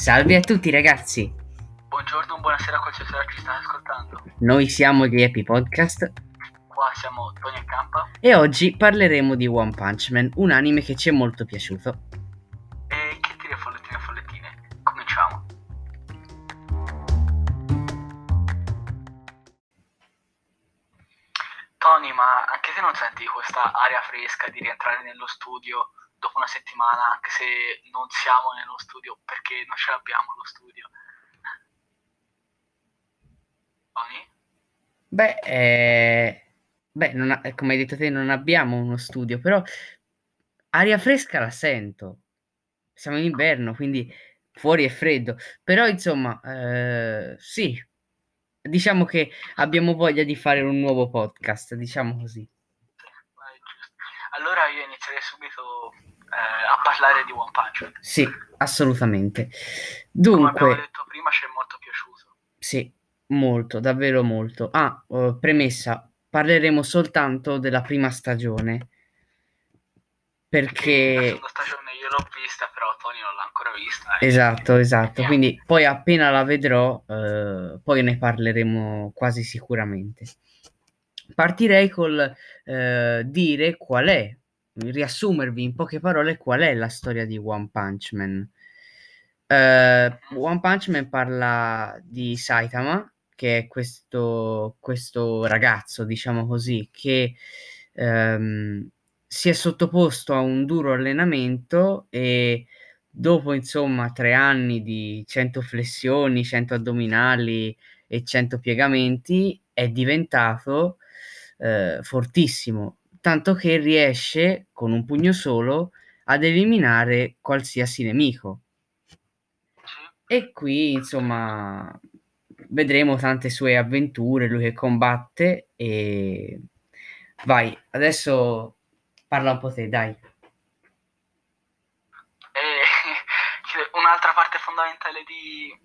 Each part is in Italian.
Salve a tutti ragazzi, Buongiorno, buonasera, qualsiasi ora ci state ascoltando. noi siamo gli Happy Podcast Qua siamo Tony e Campa e oggi parleremo di One Punch Man, un anime che ci è molto piaciuto. Fresca di rientrare nello studio dopo una settimana, anche se non siamo nello studio perché non ce l'abbiamo lo studio? Tony? Beh, eh, beh ha- come hai detto te, non abbiamo uno studio, però aria fresca la sento. Siamo in inverno, quindi fuori è freddo, però insomma, eh, sì, diciamo che abbiamo voglia di fare un nuovo podcast, diciamo così. Vai, giusto. Allora io inizierei subito eh, a parlare di One Punch Man. Sì, assolutamente. Come abbiamo Dunque, detto prima, ci è molto piaciuto. sì, molto, davvero molto. Ah, eh, premessa, parleremo soltanto della prima stagione, La perché... seconda stagione io l'ho vista, però Tony non l'ha ancora vista. e- Esatto, esatto. Quindi poi appena la vedrò, eh, poi ne parleremo quasi sicuramente. Partirei col eh, dire qual è, riassumervi in poche parole qual è la storia di One Punch Man. Eh, One Punch Man parla di Saitama, che è questo, questo ragazzo, diciamo così, che ehm, si è sottoposto a un duro allenamento e dopo insomma tre anni di 100 flessioni, 100 addominali e 100 piegamenti è diventato eh, fortissimo, tanto che riesce con un pugno solo ad eliminare qualsiasi nemico. E qui, insomma, vedremo tante sue avventure, lui che combatte e vai, adesso parla un po' te, dai. E un'altra parte fondamentale di,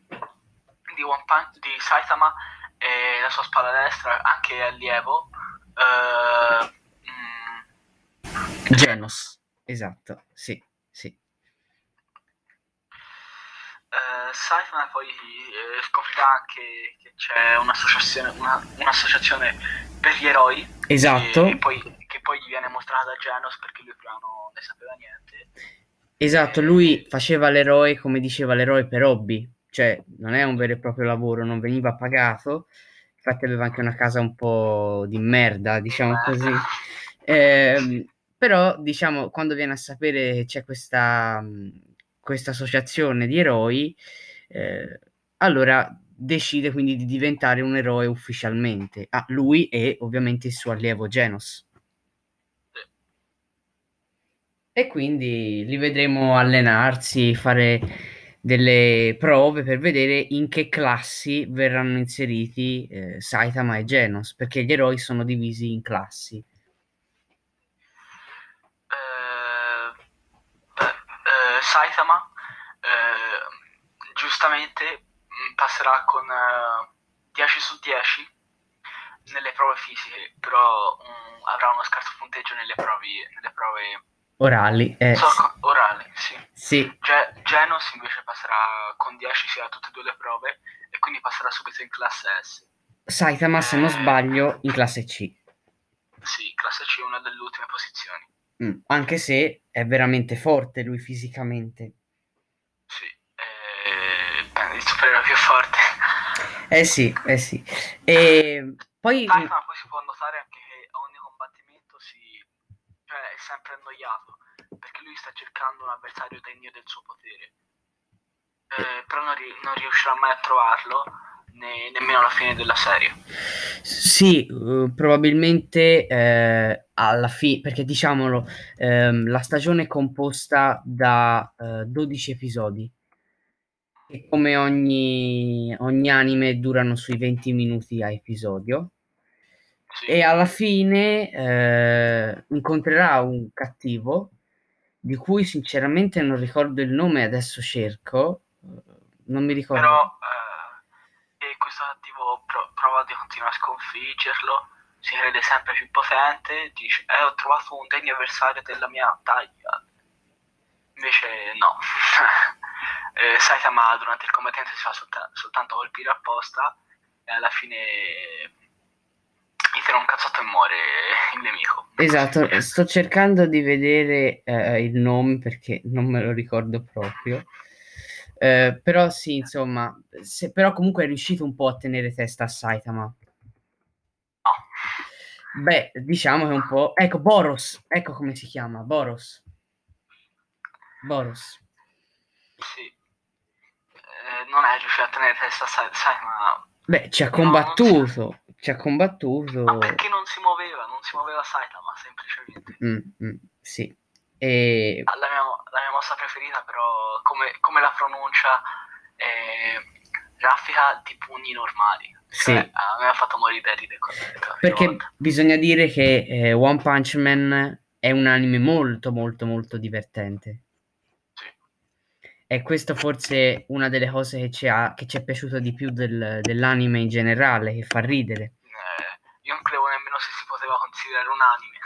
di One Punch, di Saitama è la sua spalla destra, anche allievo. Eh, Genos, esatto, sì, sì. Eh, Saitama poi eh, scoprirà anche che c'è un'associazione, una- un'associazione per gli eroi Esatto, e poi, che poi gli viene mostrata da Genos perché lui prima non ne sapeva niente. esatto, lui faceva l'eroe come diceva l'eroe per hobby, cioè non è un vero e proprio lavoro, non veniva pagato, infatti aveva anche una casa un po' di merda, diciamo così. Ehm, però, diciamo, quando viene a sapere che c'è questa, mh, questa associazione di eroi, eh, allora decide quindi di diventare un eroe ufficialmente. Ah, lui e ovviamente il suo allievo Genos. E quindi li vedremo allenarsi, fare delle prove per vedere in che classi verranno inseriti eh, Saitama e Genos, perché gli eroi sono divisi in classi. Eh, beh, eh, Saitama eh, giustamente mh, passerà con eh, 10 su 10 nelle prove fisiche, però mh, avrà uno scarso punteggio nelle prove, nelle prove Orali, eh, so- orali. Sì. sì, Ge- Genos invece passerà con 10 sia a tutte e due le prove e quindi passerà subito in classe S. Saitama, se non sbaglio, in classe C. Sì, classe C è una delle ultime posizioni. Mm, anche se è veramente forte lui fisicamente. Sì, eh, beh, il supereroe più forte. Eh sì, eh sì. E poi Saitama poi si può notare anche che a ogni combattimento si, cioè, è sempre annoiato perché lui sta cercando un avversario degno del suo potere. Eh, però non, ri- non riuscirà mai a trovarlo ne- nemmeno alla fine della serie. Sì, eh, probabilmente eh, alla fine, perché diciamolo, ehm, la stagione è composta da eh, 12 episodi e come ogni, ogni anime durano sui 20 minuti a episodio Sì. e alla fine eh, incontrerà un cattivo di cui sinceramente non ricordo il nome, adesso cerco, eh, non mi ricordo. Però eh, questo cattivo pro- prova di continuare a sconfiggerlo, si crede sempre più potente, dice eh ho trovato un degno avversario della mia taglia. Invece no. eh, Saitama durante il combattente si fa solta- soltanto colpire apposta e alla fine gli tira un cazzotto e muore il nemico. Esatto, sto cercando di vedere eh, il nome perché non me lo ricordo proprio. Eh, però sì, insomma, se, però comunque è riuscito un po' a tenere testa a Saitama. No. Beh, diciamo che un po'... Ecco, Boros, ecco come si chiama, Boros. Boros. Sì. Eh, non è riuscito a tenere testa a Sa- Saitama. Beh, ci ha No, non combattuto, ci ha combattuto. Ma perché non si muoveva? Non si muoveva Saitama, semplicemente. Mm, mm, sì. E La mia, la mia mossa preferita, però, come, come la pronuncia, è raffica di pugni normali. Sì. Cioè, a me ha fatto morire da ridere perché volta. bisogna dire che eh, One Punch Man è un anime molto molto molto divertente. Sì. E questo forse è una delle cose che ci, ha, che ci è piaciuto di più del- dell'anime in generale, che fa ridere. Eh, io non credevo nemmeno se si poteva considerare un anime.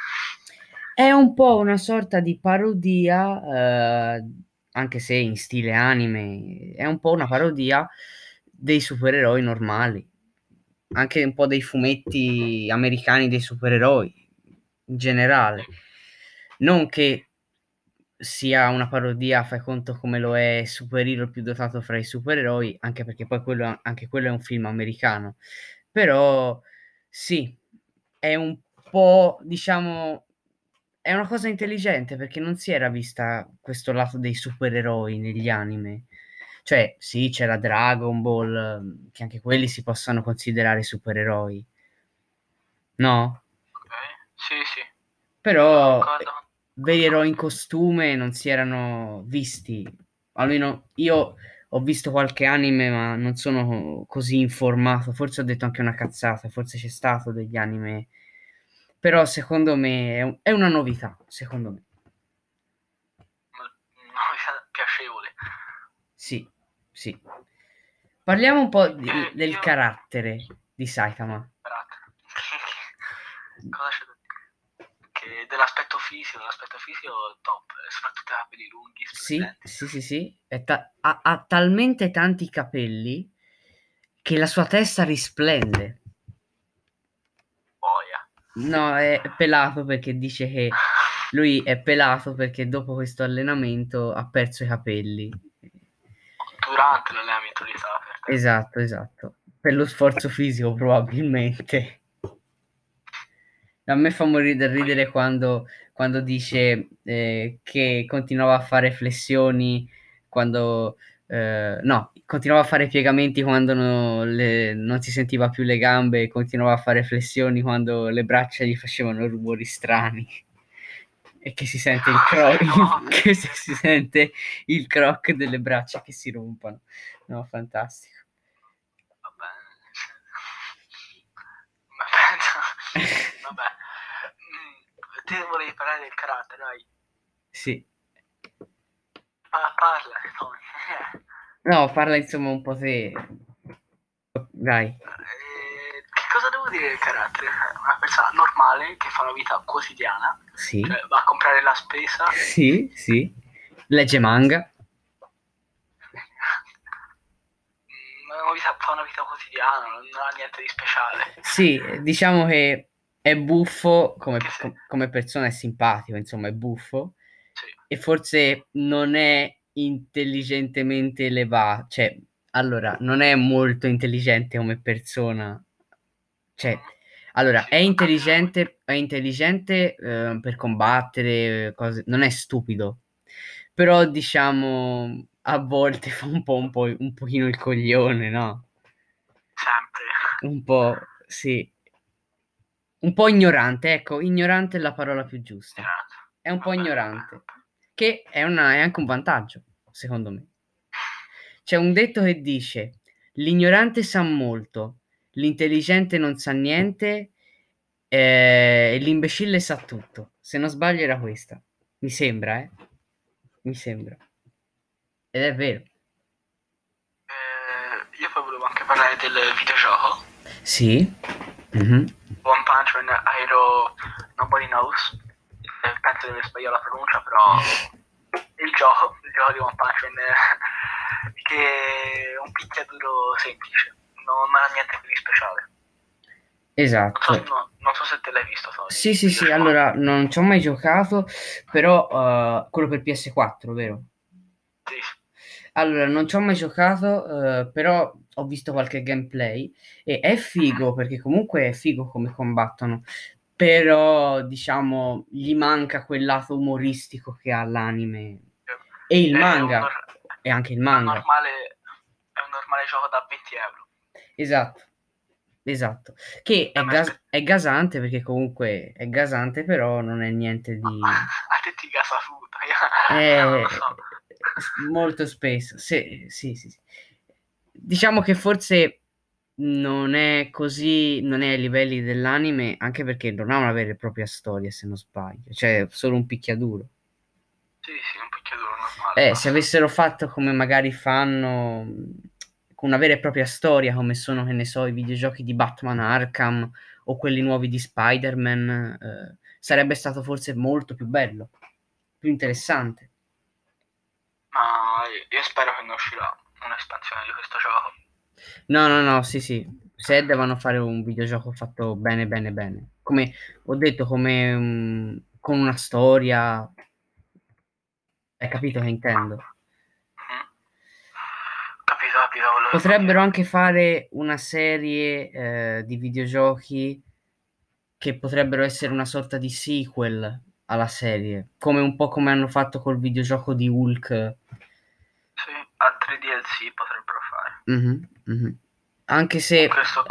È un po' una sorta di parodia, eh, anche se in stile anime, è un po' una parodia dei supereroi normali, anche un po' dei fumetti americani dei supereroi in generale. Non che sia una parodia, fai conto come lo è Super Hero più dotato fra i supereroi, anche perché poi quello, anche quello è un film americano. Però sì, è un po', diciamo, è una cosa intelligente perché non si era vista questo lato dei supereroi negli anime. Cioè, sì, c'era Dragon Ball, ehm, che anche quelli si possono considerare supereroi. No? Ok? Sì, sì. Però Concordo. veri eroi in costume non si erano visti. Almeno io ho visto qualche anime, ma non sono così informato. Forse ho detto anche una cazzata, forse c'è stato degli anime. Però secondo me è, un- è una novità, secondo me. Novità piacevole. Sì, sì. Parliamo un po' di- Eh, del io- carattere di Saitama. Cosa c'è da dire? Che dell'aspetto fisico, dell'aspetto fisico top, eh, soprattutto i capelli lunghi, Sì, sì, sì, sì. Ta- ha, ha talmente tanti capelli che la sua testa risplende. No, è pelato perché dice che lui è pelato perché dopo questo allenamento ha perso i capelli. Durante l'allenamento li stava per Esatto, esatto. Per lo sforzo fisico probabilmente. A me fa morire da ridere quando, quando dice eh, che continuava a fare flessioni quando... eh, no, continuava a fare piegamenti quando no- le- non si sentiva più le gambe continuava a fare flessioni quando le braccia gli facevano rumori strani. E che si sente il croc, No. che si, si sente il croc delle braccia che si rompono. No, fantastico. Vabbè. Vabbè. Vabbè. Mm, Te volevi parlare del carattere, dai. Sì. Pa- parla, Tony. No, parla insomma un po' te. Dai. Eh, che cosa devo dire del carattere? Una persona normale che fa una vita quotidiana, Sì. cioè va a comprare la spesa, Sì, sì. Legge manga. mm, una vita- fa una vita quotidiana, non ha niente di speciale. Sì, diciamo che è buffo come, com- come persona, è simpatico, insomma, è buffo. E forse non è intelligentemente elevato. Cioè, allora, non è molto intelligente come persona. Cioè, allora, è intelligente, è intelligente eh, per combattere, cose, non è stupido. Però, diciamo, a volte fa un po', un po', un pochino il coglione, no? Sempre. Un po', sì. Un po' ignorante, ecco, ignorante è la parola più giusta. È un po' ignorante. Che è, una- è anche un vantaggio, secondo me. C'è un detto che dice: l'ignorante sa molto, l'intelligente non sa niente eh, e l'imbecille sa tutto. Se non sbaglio era questa. Mi sembra, eh. Mi sembra. Ed è vero. Eh, io poi volevo anche parlare del videogioco. Sì. Mhm. One Punch Man Hero Nobody Knows. Eh, penso di aver sbagliato la pronuncia, però il gioco, il gioco di One Punch Man che è un picchiaduro semplice, non ha niente di speciale. Esatto. Non so, no, non so se te l'hai visto. Tony. Sì, sì, sì, allora non ci ho mai giocato, però uh, quello per PS4, vero? Sì. Allora, non ci ho mai giocato, uh, però ho visto qualche gameplay e è figo perché comunque è figo come combattono, però diciamo gli manca quel lato umoristico che ha l'anime e il È manga un- e anche il È un, manga. normale, è un normale gioco da 20 euro. Esatto, esatto. Che è, Eh, gas- è gasante perché comunque è gasante, però non è niente di... A te ti gasa tutto. Eh, so. molto spesso, sì, sì, sì. Diciamo che forse non è così, non è ai livelli dell'anime, anche perché non ha una vera e propria storia, se non sbaglio, cioè solo un picchiaduro. Sì, sì, un picchiaduro normale. Eh, se avessero fatto come magari fanno con una vera e propria storia, come sono, che ne so, i videogiochi di Batman Arkham o quelli nuovi di Spider-Man, eh, sarebbe stato forse molto più bello, più interessante. Ma io spero che ne uscirà un'espansione di questo gioco. No, no, no, sì, sì. Se devono fare un videogioco fatto bene, bene, bene. Come ho detto, come mm, con una storia. Hai capito che intendo? Capito, capito Potrebbero anche fare una serie eh, di videogiochi che potrebbero essere una sorta di sequel alla serie, come un po' come hanno fatto col videogioco di Hulk. Sì, altri DLC potrebbero fare. Mhm, mhm. Anche se Questo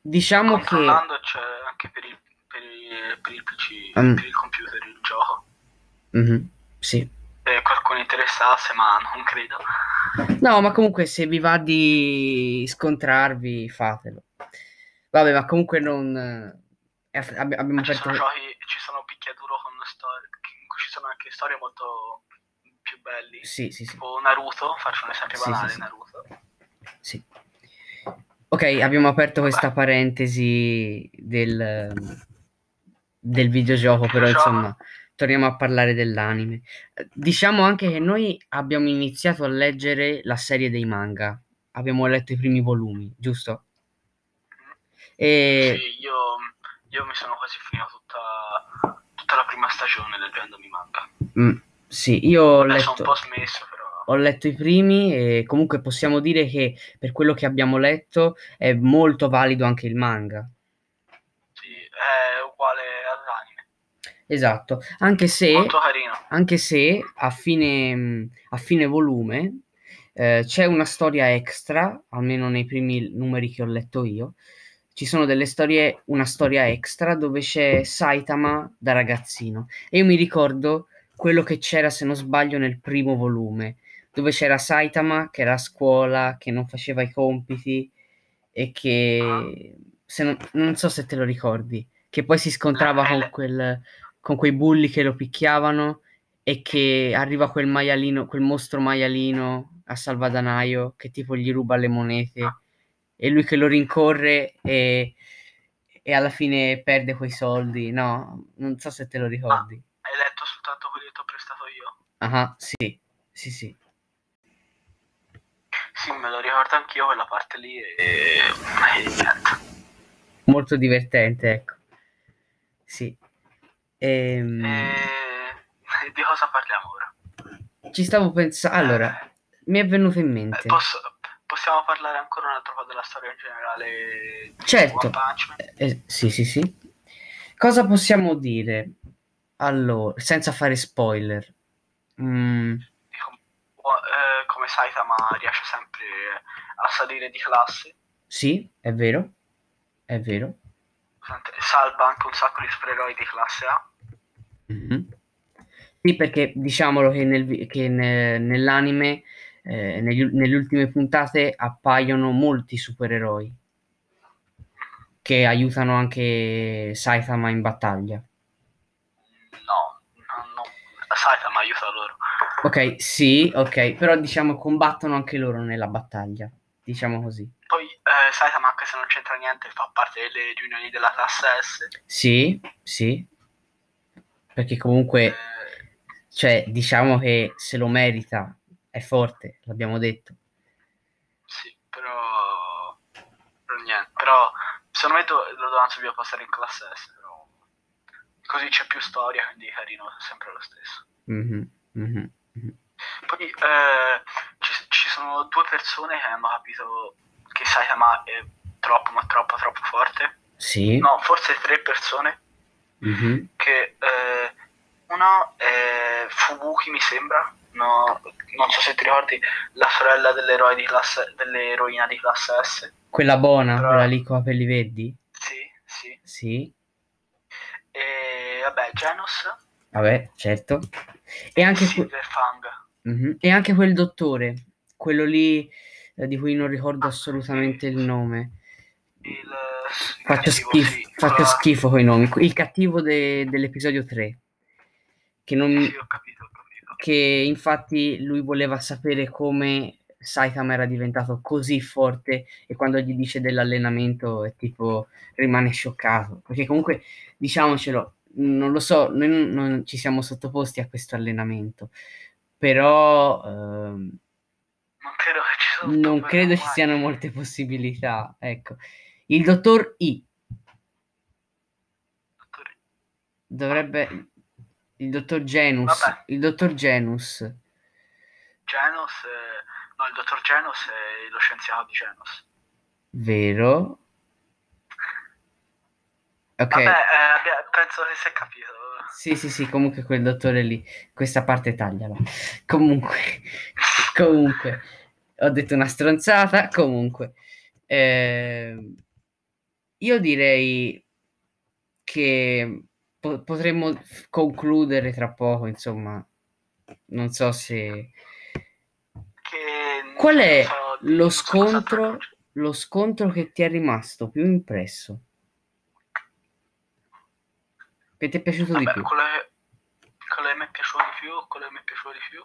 diciamo che Controllando c'è anche per il, per il, per il PC, Mm. per il computer il gioco. Mhm, sì. Se qualcuno interessasse, ma non credo. No, ma comunque se vi va di scontrarvi, fatelo. Vabbè, ma comunque non... eh, abbi- abbiamo Ci aperto... sono giochi, ci sono picchiaduro con storie, in cui ci sono anche storie molto più belli. Sì, sì, sì. Tipo Naruto, faccio un esempio Sì, banale, sì, sì. Naruto. Sì. Ok, abbiamo aperto questa parentesi del, del videogioco, però insomma, torniamo a parlare dell'anime. Diciamo anche che noi abbiamo iniziato a leggere la serie dei manga. Abbiamo letto i primi volumi, giusto? E... Sì, io, io mi sono quasi finito tutta, tutta la prima stagione leggendomi manga. Mm, sì, io ho Adesso ho un letto... po' smesso. Ho letto i primi e comunque possiamo dire che per quello che abbiamo letto è molto valido anche il manga. Sì, è uguale all'anime. Esatto, anche se, Molto carino. anche se a fine, a fine volume eh, c'è una storia extra, almeno nei primi numeri che ho letto io, ci sono delle storie, una storia extra dove c'è Saitama da ragazzino e io mi ricordo quello che c'era se non sbaglio nel primo volume, dove c'era Saitama che era a scuola, che non faceva i compiti e che se non, non so se te lo ricordi, che poi si scontrava con, quel, con quei bulli che lo picchiavano e che arriva quel maialino, quel mostro maialino a salvadanaio che tipo gli ruba le monete e lui che lo rincorre e, e alla fine perde quei soldi. No, non so se te lo ricordi. Hai letto soltanto quelli che ti ho prestato io? Ah, sì, sì, sì. Sì, me lo ricordo anch'io quella parte lì e, e niente. Molto divertente, ecco. Sì. Ehm, E di cosa parliamo ora? ci stavo pensando. Allora, mi è venuto in Eh, mente. posso- possiamo parlare ancora un altro po' della storia in generale Certo. Man? Eh, sì, sì, sì. Cosa possiamo dire? Allora, senza fare spoiler. Mm, eh, come Saitama riesce sempre a salire di classe, sì, è vero. È vero. salva anche un sacco di supereroi di classe A. Mhm. Sì, perché diciamolo che, nel che ne- nell'anime, eh, negli- nelle ultime puntate appaiono molti supereroi che aiutano anche Saitama in battaglia. No, no, no. Saitama aiuta loro. Ok, sì, ok, però diciamo combattono anche loro nella battaglia, diciamo così. Poi eh, Saitama, anche se non c'entra niente, fa parte delle riunioni della classe S. Sì, sì, perché comunque, Eh, cioè, diciamo che se lo merita è forte, l'abbiamo detto. Sì, però... però niente, però secondo me do- lo dovevano subito passare in classe S, però così c'è più storia, quindi carino, sempre lo stesso. Mhm, mhm, mhm. Poi eh, ci, ci sono due persone che hanno capito che Saitama è troppo, ma troppo, troppo forte. Sì. No, forse tre persone mhm. che eh, uno è Fubuki mi sembra no, non so se ti ricordi la sorella dell'eroe di classe dell'eroina di classe S Quella buona, Però- quella lì con i capelli verdi? sì sì Sì. e vabbè Genos Vabbè, certo. E anche, que- Silverfang Mhm. E anche quel dottore, quello lì eh, di cui non ricordo assolutamente il nome. il il Faccio cattivo, schifo, sì, faccio quello- schifo con i nomi. Il cattivo de- dell'episodio 3. Che, non, sì ho capito ho capito che infatti lui voleva sapere come Saitama era diventato così forte e quando gli dice dell'allenamento è tipo rimane scioccato. Perché comunque, diciamocelo, non lo so, noi non, non ci siamo sottoposti a questo allenamento. Però ehm, non credo che ci non credo ci siano molte possibilità. Ecco, il dottor I dovrebbe. Il dottor Genus. Vabbè. Il dottor Genus. Genos eh, no il dottor Genos è lo scienziato di Genos Vero? Ok. vabbè eh, penso che si è capito Sì, sì, sì, comunque quel dottore lì. Questa parte tagliala. Comunque, comunque, ho detto una stronzata. Comunque, ehm, io direi che po- potremmo concludere tra poco, insomma. Non so se... Qual è lo scontro, lo scontro che ti è rimasto più impresso? Che ti è piaciuto di Vabbè, più? quello che, quello che mi è piaciuto di più, quello che mi è piaciuto di più,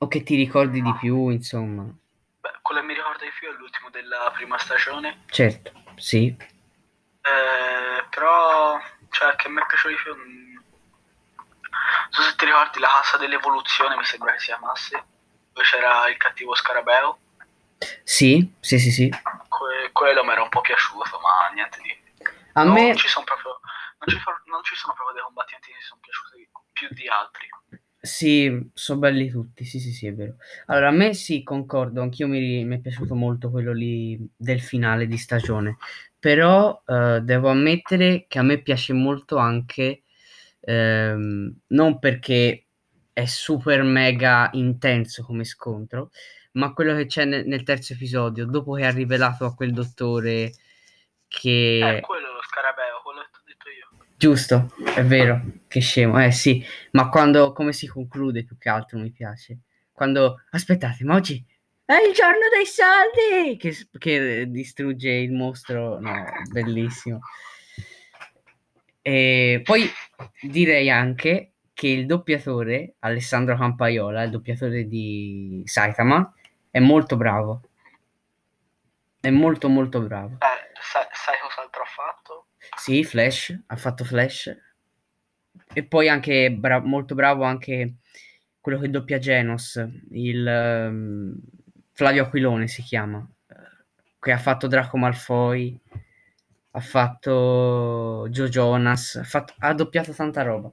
O che ti ricordi di più, insomma. beh, quello che mi ricorda di più è l'ultimo della prima stagione, Certo, sì. eh, però, cioè, che mi è piaciuto di più, mm, non so se ti ricordi la cassa dell'evoluzione, mi sembra che si chiamasse, dove c'era il cattivo scarabeo, Sì, sì, sì, sì. Que- quello mi era un po' piaciuto, ma niente di... A non me, ci sono proprio, ci, fa- non ci sono proprio dei combattimenti che mi sono piaciuti più di altri. sì, sono belli tutti, sì, sì, sì, è vero. Allora, a me sì, concordo, anch'io mi, mi è piaciuto molto quello lì del finale di stagione, però eh, devo ammettere che a me piace molto anche, ehm, non perché è super mega intenso come scontro, ma quello che c'è nel, nel terzo episodio, dopo che ha rivelato a quel dottore che... Eh, quello è lo scarabeo, quello che ti ho detto io. Giusto, è vero, che scemo, eh sì, ma quando, come si conclude più che altro mi piace, quando, aspettate, ma oggi è il giorno dei soldi, che, che distrugge il mostro, no, bellissimo. E poi direi anche che il doppiatore, Alessandro Campaiola, il doppiatore di Saitama, è molto bravo, è molto molto bravo. Eh, sai, sai cos'altro ha fatto? Sì, Flash, ha fatto Flash. E poi anche bra- molto bravo anche quello che doppia Genos, il ehm, Flavio Aquilone si chiama, eh, che ha fatto Draco Malfoy, ha fatto Joe Jonas, ha, fatto- ha doppiato tanta roba.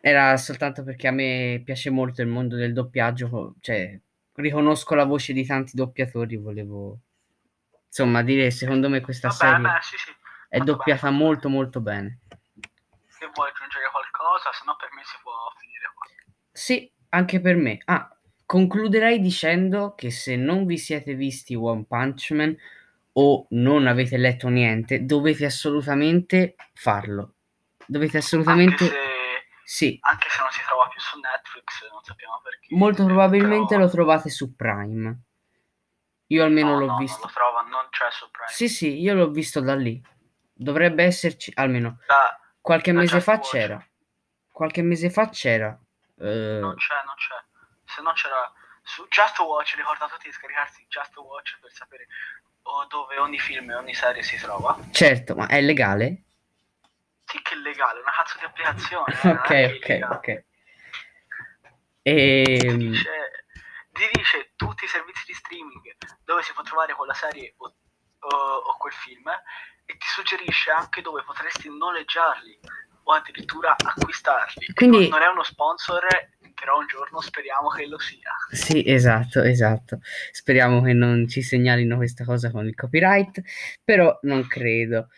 Era soltanto perché a me piace molto il mondo del doppiaggio, cioè riconosco la voce di tanti doppiatori, volevo insomma dire secondo me questa Vabbè, serie beh, sì, sì. è fatto doppiata bene, molto molto bene. Se vuoi aggiungere qualcosa, se no per me si può finire qua. Sì, anche per me. Ah, concluderei dicendo che se non vi siete visti One Punch Man o non avete letto niente, dovete assolutamente farlo. Dovete assolutamente... Sì, anche se non si trova più su Netflix, non sappiamo perché. molto probabilmente però- lo trovate su Prime. Io almeno no, l'ho no, visto. Non lo trova, non c'è su Prime. Sì, sì, io l'ho visto da lì. Dovrebbe esserci, almeno Da- qualche da mese Just fa Watch. c'era. Qualche mese fa c'era. Eh, Non c'è, non c'è. Se no c'era su Just Watch, ricorda tutti di scaricarsi Just Watch per sapere dove ogni film e ogni serie si trova. certo, ma è legale? Sì che è legale, una cazzo di applicazione. eh, ok, ok, ok. E... Ti dice, ti dice tutti i servizi di streaming dove si può trovare quella serie o, o, o quel film e ti suggerisce anche dove potresti noleggiarli o addirittura acquistarli. Quindi- Non è uno sponsor, però un giorno speriamo che lo sia. Sì, esatto, esatto. Speriamo che non ci segnalino questa cosa con il copyright, però non credo.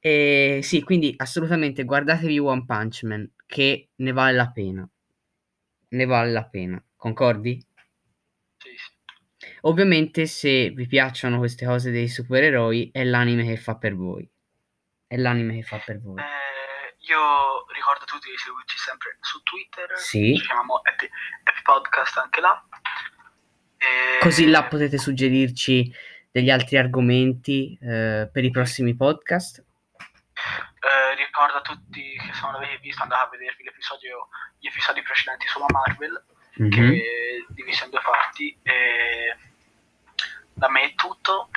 E sì, quindi assolutamente guardatevi One Punch Man, che ne vale la pena. Ne vale la pena, concordi? Sì. Ovviamente se vi piacciono queste cose dei supereroi è l'anime che fa per voi. È l'anime che fa per voi. Eh, io ricordo tutti di seguirci sempre su Twitter, Sì. ci chiamiamo Happy, Happy Podcast anche là. E- Così là potete suggerirci degli altri argomenti eh, per i prossimi podcast. Eh, ricordo a tutti che se non l'avete visto andate a vedervi gli episodi precedenti sulla Marvel, Mhm. che è diviso in due parti. E da me è tutto.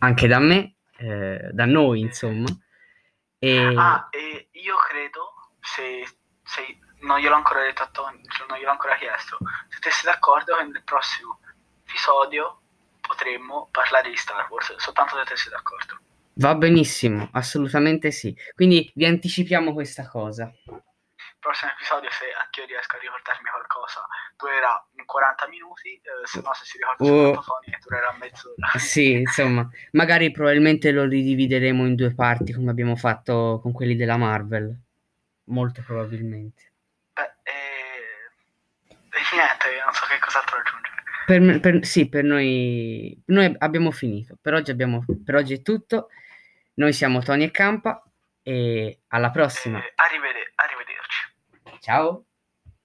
Anche da me, eh, da noi insomma. E... Ah, e io credo, se, se non gliel'ho ancora detto a Tony, cioè non gliel'ho ancora chiesto, se te sei d'accordo che nel prossimo episodio potremmo parlare di Star Wars, soltanto se te sei d'accordo. Va benissimo, assolutamente sì. Quindi vi anticipiamo questa cosa. Il prossimo episodio, se anch'io riesco a ricordarmi qualcosa, durerà in 40 minuti, eh, se no se si ricorda Oh. Tony durerà mezz'ora. Sì, insomma, magari probabilmente lo ridivideremo in due parti come abbiamo fatto con quelli della Marvel. Molto probabilmente. Beh, e... e niente, io non so che cos'altro aggiungere. Per, per- sì, per noi, noi abbiamo finito. Per oggi, abbiamo, per oggi è tutto. Noi siamo Tony e Campa e alla prossima. Eh, arrivede- arrivederci. Ciao.